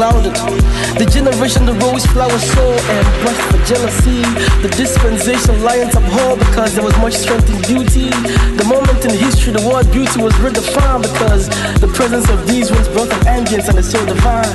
sun overclouded. The generation, the rose flower saw and blushed for jealousy. The dispensation lions abhor because there was much strength in beauty. The moment history, the word beauty was redefined because the presence of these ones brought an ambience and it's so divine.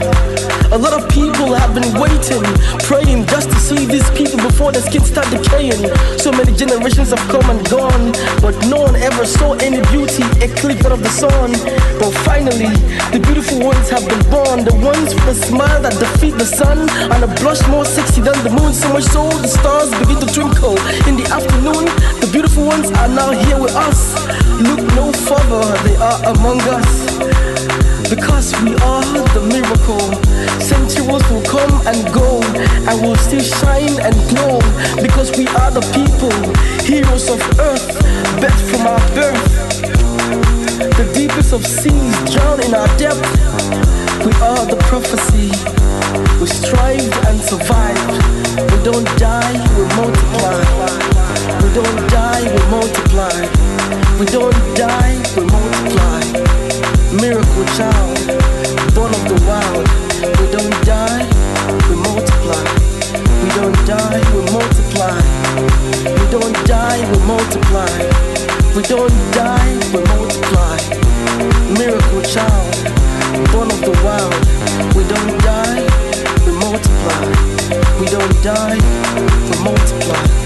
A lot of people have been waiting, praying just to see these people before their skin start decaying. So many generations have come and gone, but no one ever saw any beauty eclipsed of the sun. But finally, the beautiful ones have been born, the ones with a smile that defeat the sun, and a blush more sexy than the moon. So much so the stars begin to twinkle in the afternoon. The beautiful ones are now here with us. Look no further, they are among us. Because we are the miracle. Centuries will come and go, and we'll still shine and glow. Because we are the people, heroes of earth, birth from our birth. The deepest of seas drown in our depth. We are the prophecy. We strive and survive. We don't die, we multiply. We don't die, we multiply. We don't die, we multiply. Miracle child, born of the wild. We don't die, we multiply. We don't die, we multiply. We don't die, we multiply. We don't die, we multiply. Miracle child, born of the wild. We don't die, we multiply. won't die, will multiply.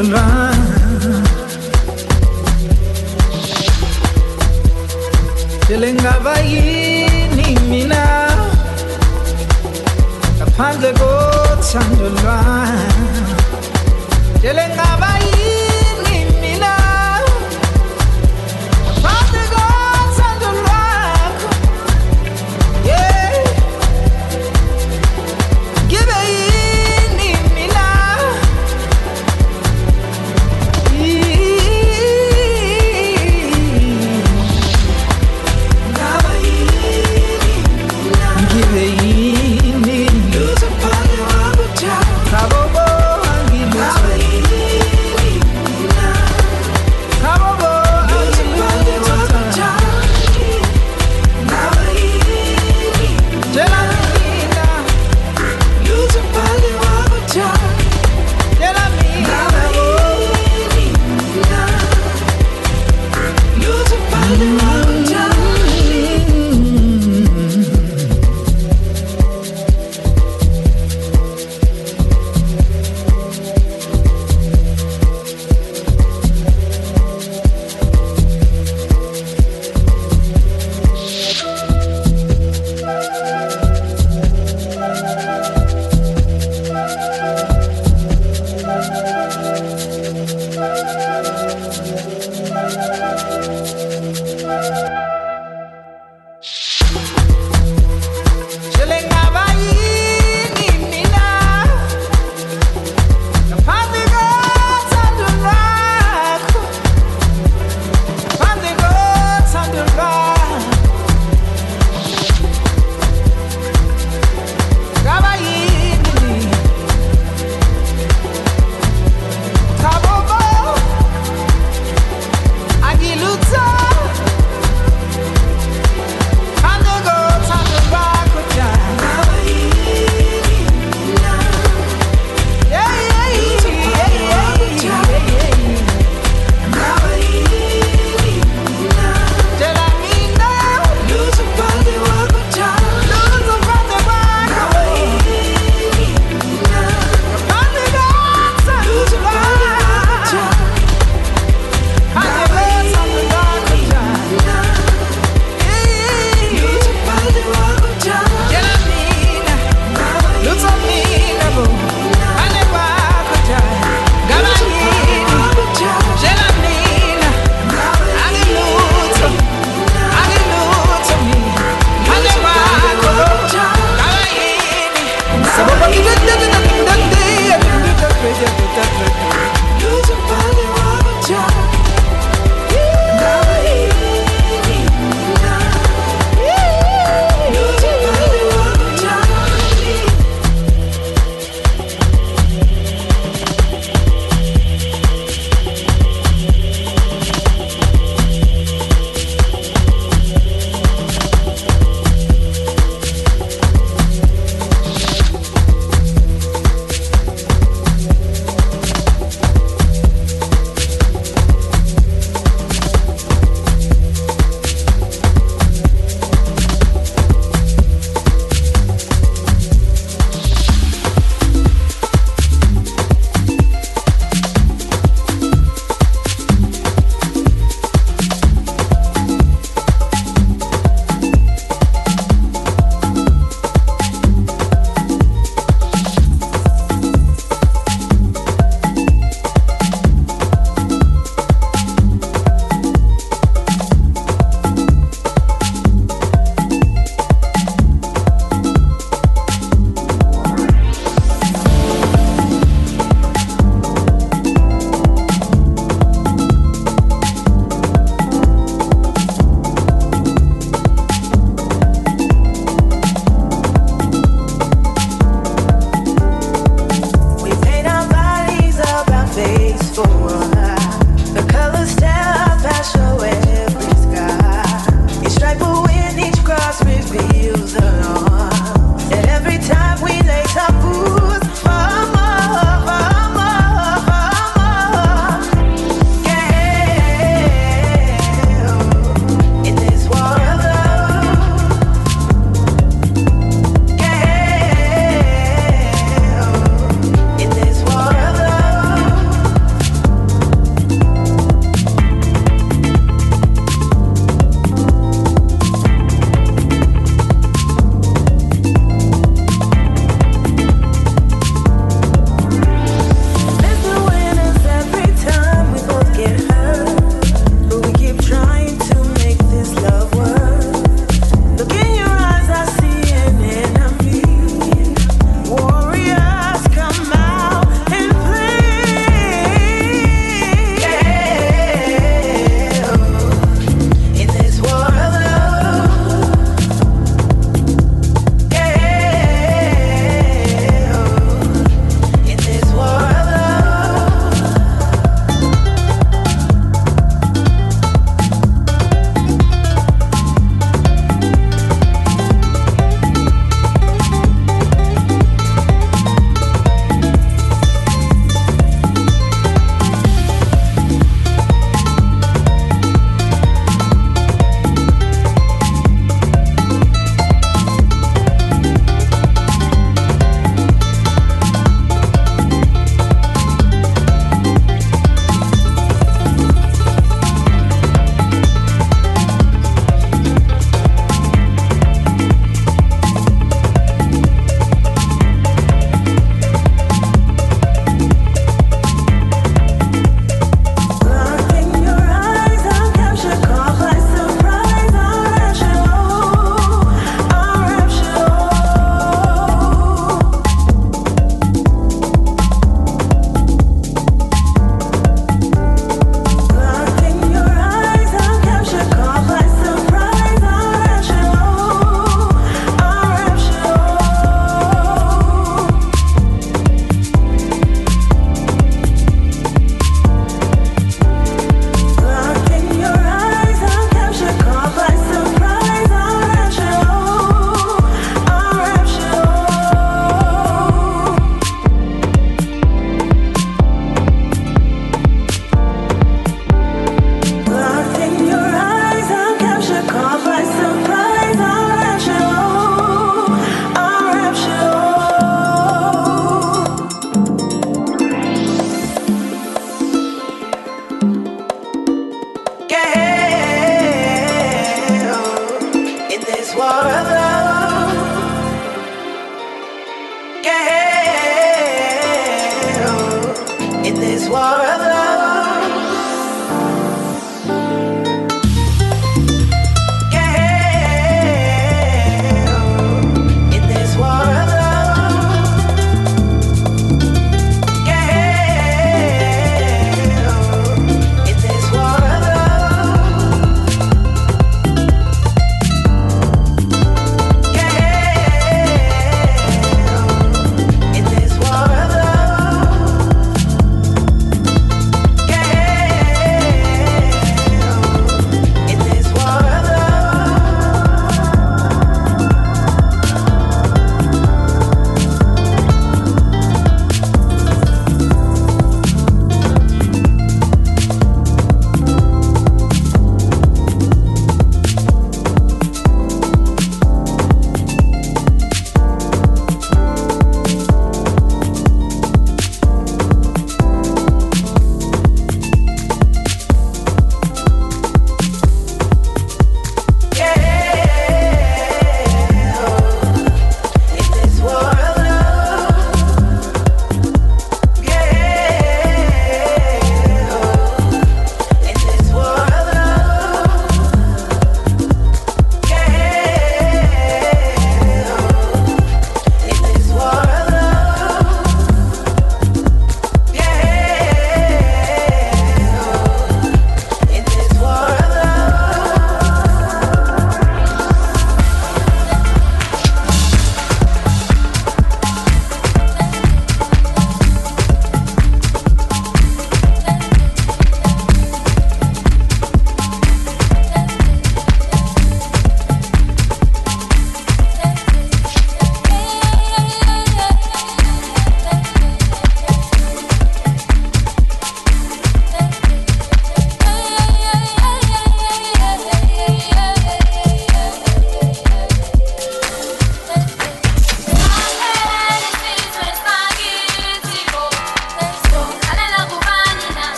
Jelengavayininina ngaphandle kothandolwa.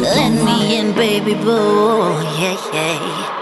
Let me in, baby boy. Yeah, yeah.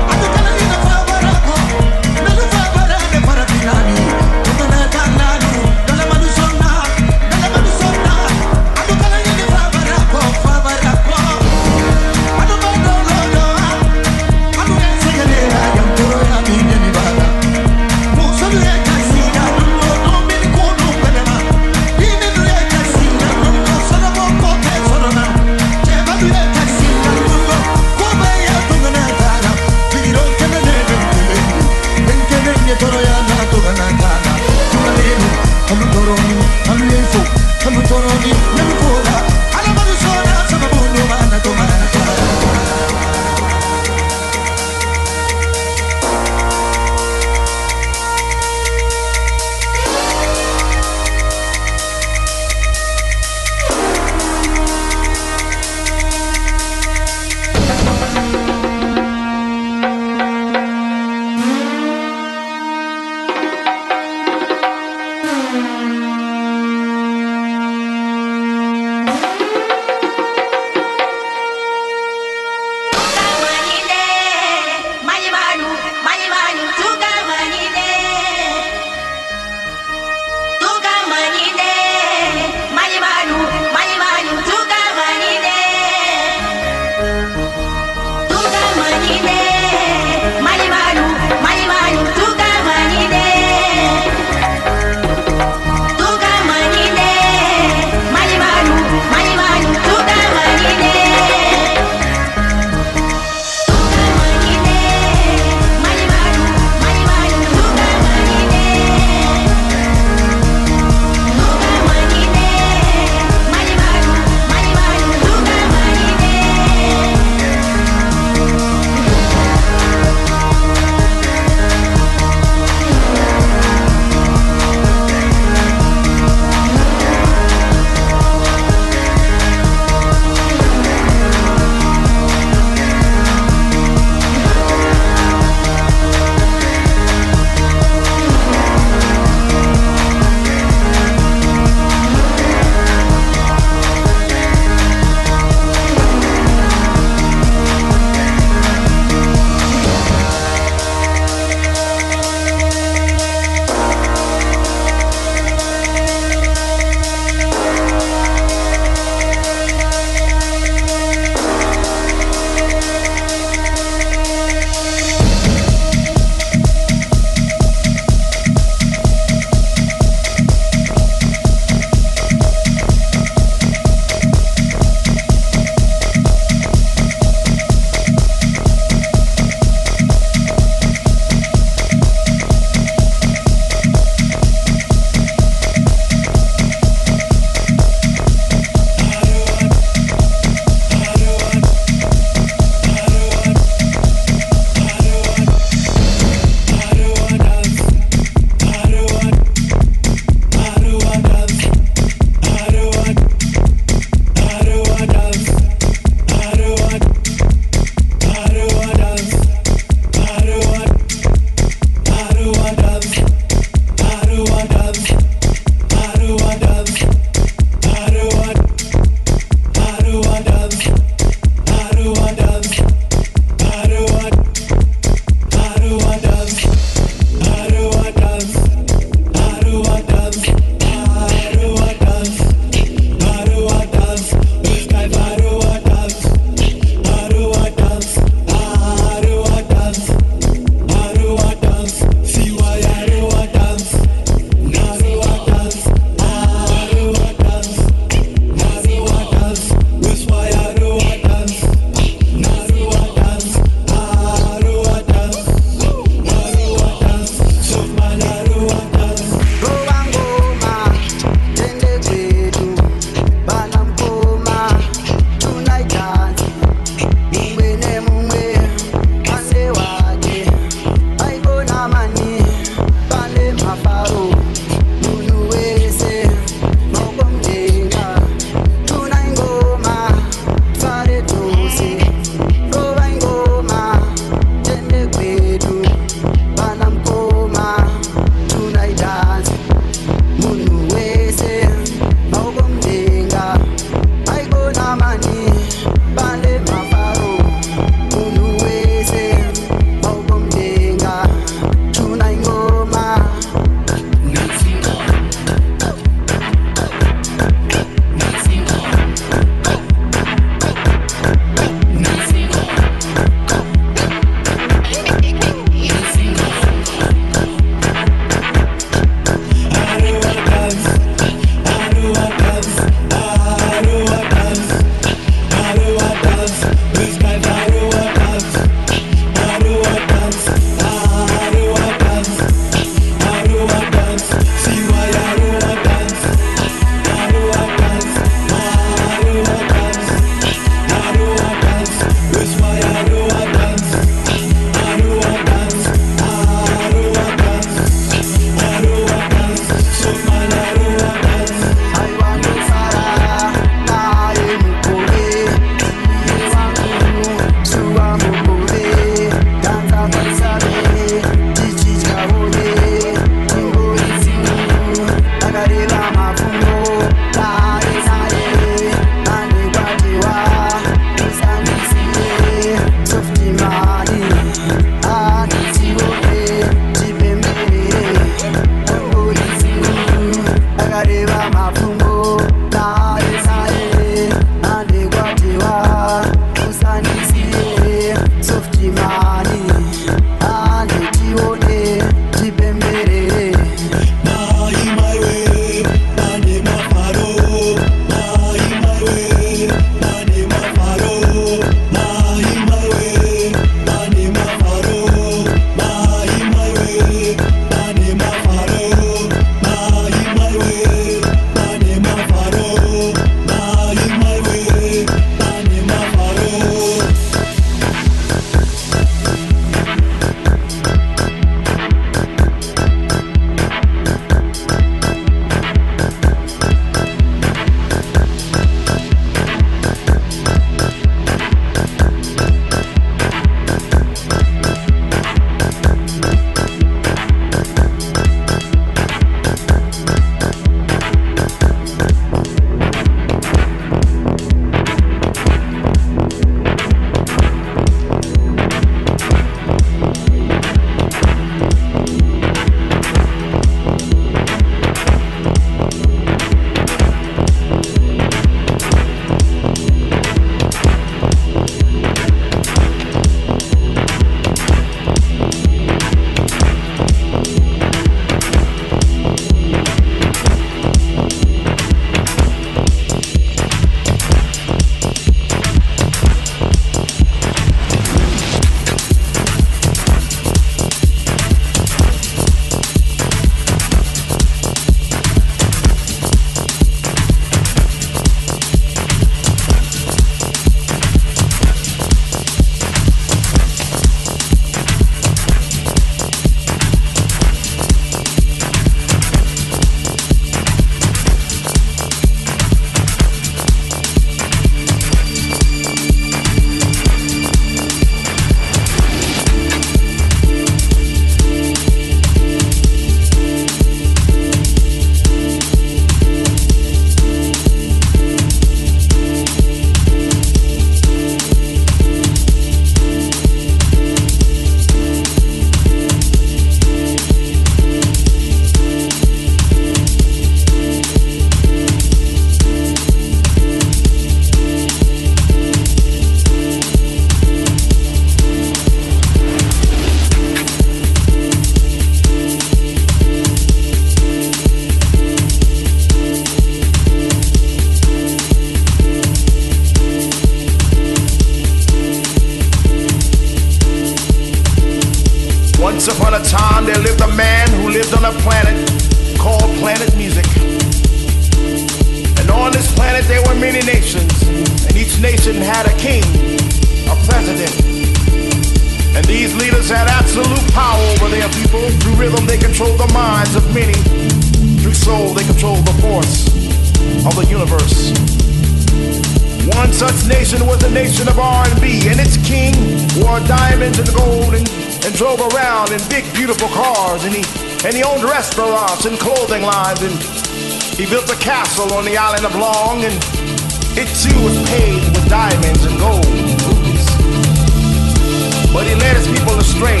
His people astray.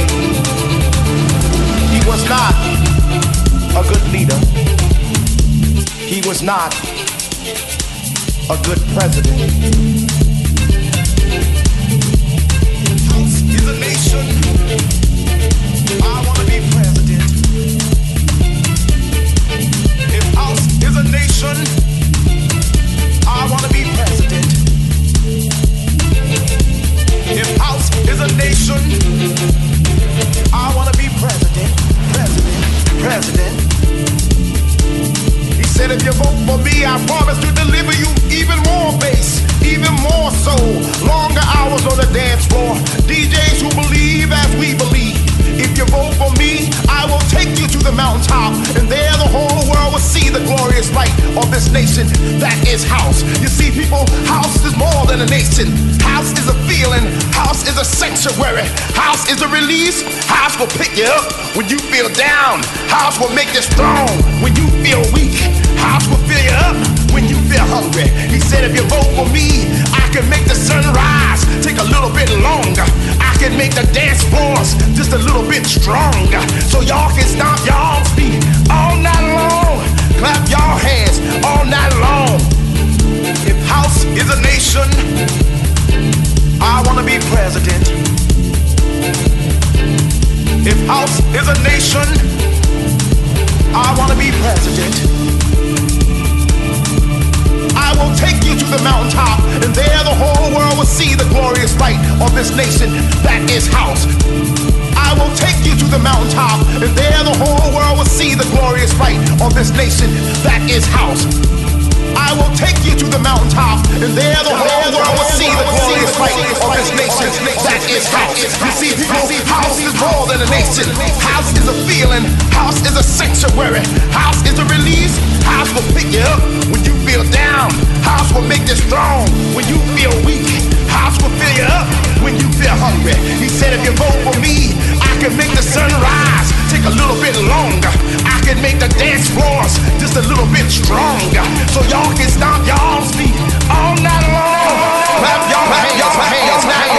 He was not a good leader. He was not a good president. House is a nation. I want to be president. If house is a nation. I wanna be a nation, I wanna be president, president, president. He said, if you vote for me, I promise to deliver you even more bass, even more soul, longer hours on the dance floor. DJs who believe as we believe. If you vote for me, I will take you to the mountaintop, and there the whole world will see the glorious light of this nation that is house. You see, people, house is more than a nation. House is a feeling, house is a sanctuary, house is a release. House will pick you up when you feel down, house will make you strong when you feel weak. House will fill you up when you feel hungry. He said, if you vote for me, I can make the sun rise take a little bit longer. I can make the dance floors just a little bit stronger. So y'all can stomp y'all feet all night long. Clap y'all hands all night long. If house is a nation, I wanna be president. If house is a nation, I wanna be president. I will take you to the mountaintop, and there the whole world will see the glorious light of this nation that is house. I will take you to the mountaintop, and there the whole world will see the glorious light of this nation that is house. I will take you to the mountaintop, and there the whole world will see the glorious light of this nation that is house. You see, house is more than a nation. House is a feeling. House is a sanctuary. House is a release. House will pick you up when you feel down, house will make you strong. When you feel weak, house will fill you up. When you feel hungry, he said, if you vote for me, I can make the sun rise. Take a little bit longer. I can make the dance floors just a little bit stronger. So y'all can stomp your arms feet all night long. Clap your hands, hands, hands, hands.